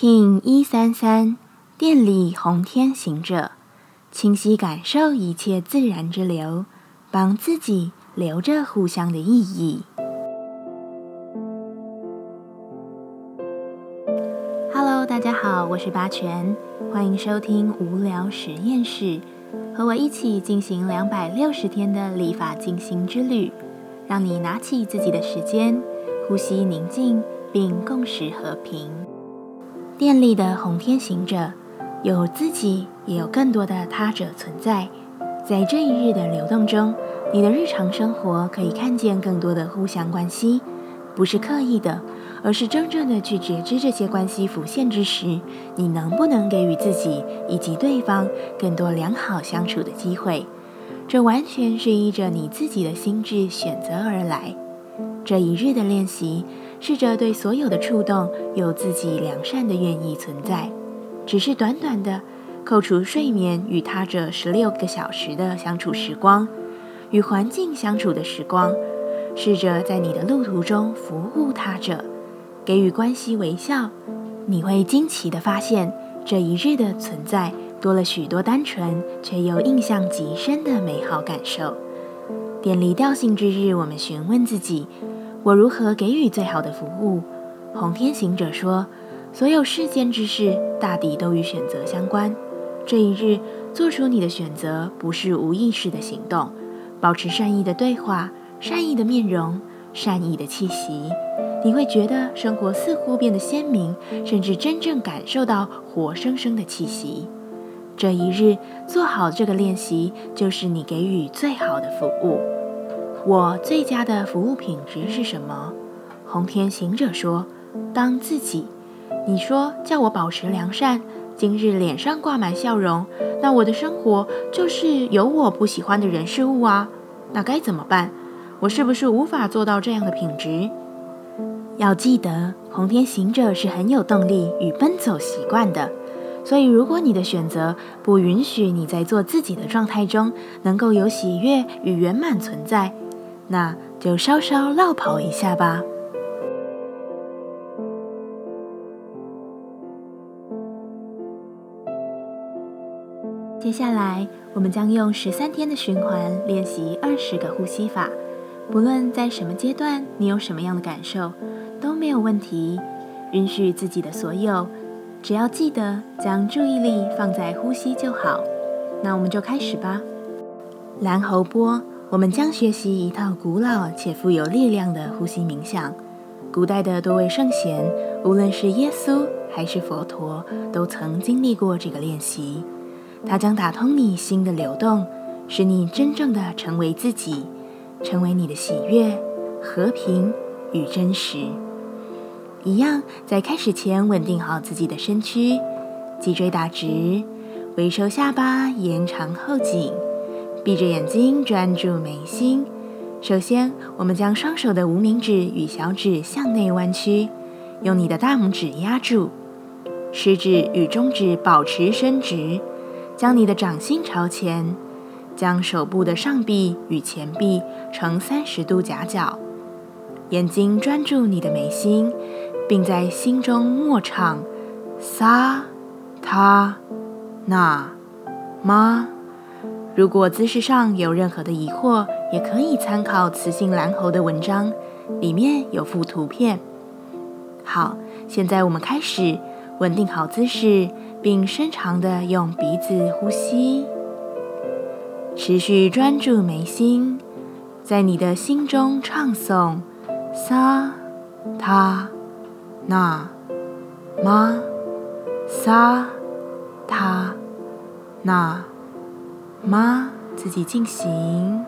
King 一三三，电力红天行者，清晰感受一切自然之流，帮自己留着互相的意义。Hello，大家好，我是八全，欢迎收听无聊实验室，和我一起进行两百六十天的立法进行之旅，让你拿起自己的时间，呼吸宁静，并共识和平。电力的红天行者，有自己，也有更多的他者存在。在这一日的流动中，你的日常生活可以看见更多的互相关系，不是刻意的，而是真正的去觉知这些关系浮现之时，你能不能给予自己以及对方更多良好相处的机会？这完全是依着你自己的心智选择而来。这一日的练习。试着对所有的触动有自己良善的愿意存在，只是短短的扣除睡眠与他者十六个小时的相处时光，与环境相处的时光，试着在你的路途中服务他者，给予关系微笑，你会惊奇的发现这一日的存在多了许多单纯却又印象极深的美好感受。典礼调性之日，我们询问自己。我如何给予最好的服务？红天行者说：“所有世间之事，大抵都与选择相关。这一日，做出你的选择，不是无意识的行动。保持善意的对话，善意的面容，善意的气息，你会觉得生活似乎变得鲜明，甚至真正感受到活生生的气息。这一日，做好这个练习，就是你给予最好的服务。”我最佳的服务品质是什么？红天行者说：“当自己。”你说叫我保持良善，今日脸上挂满笑容，那我的生活就是有我不喜欢的人事物啊，那该怎么办？我是不是无法做到这样的品质？要记得，红天行者是很有动力与奔走习惯的，所以如果你的选择不允许你在做自己的状态中能够有喜悦与圆满存在。那就稍稍绕跑一下吧。接下来，我们将用十三天的循环练习二十个呼吸法。不论在什么阶段，你有什么样的感受，都没有问题。允许自己的所有，只要记得将注意力放在呼吸就好。那我们就开始吧。蓝喉波。我们将学习一套古老且富有力量的呼吸冥想。古代的多位圣贤，无论是耶稣还是佛陀，都曾经历过这个练习。它将打通你心的流动，使你真正的成为自己，成为你的喜悦、和平与真实。一样，在开始前稳定好自己的身躯，脊椎打直，微收下巴，延长后颈。闭着眼睛，专注眉心。首先，我们将双手的无名指与小指向内弯曲，用你的大拇指压住，食指与中指保持伸直，将你的掌心朝前，将手部的上臂与前臂呈三十度夹角。眼睛专注你的眉心，并在心中默唱：撒、他、那、妈。如果姿势上有任何的疑惑，也可以参考雌性蓝猴的文章，里面有附图片。好，现在我们开始稳定好姿势，并深长的用鼻子呼吸，持续专注眉心，在你的心中唱诵撒他那妈撒他那。妈，自己进行。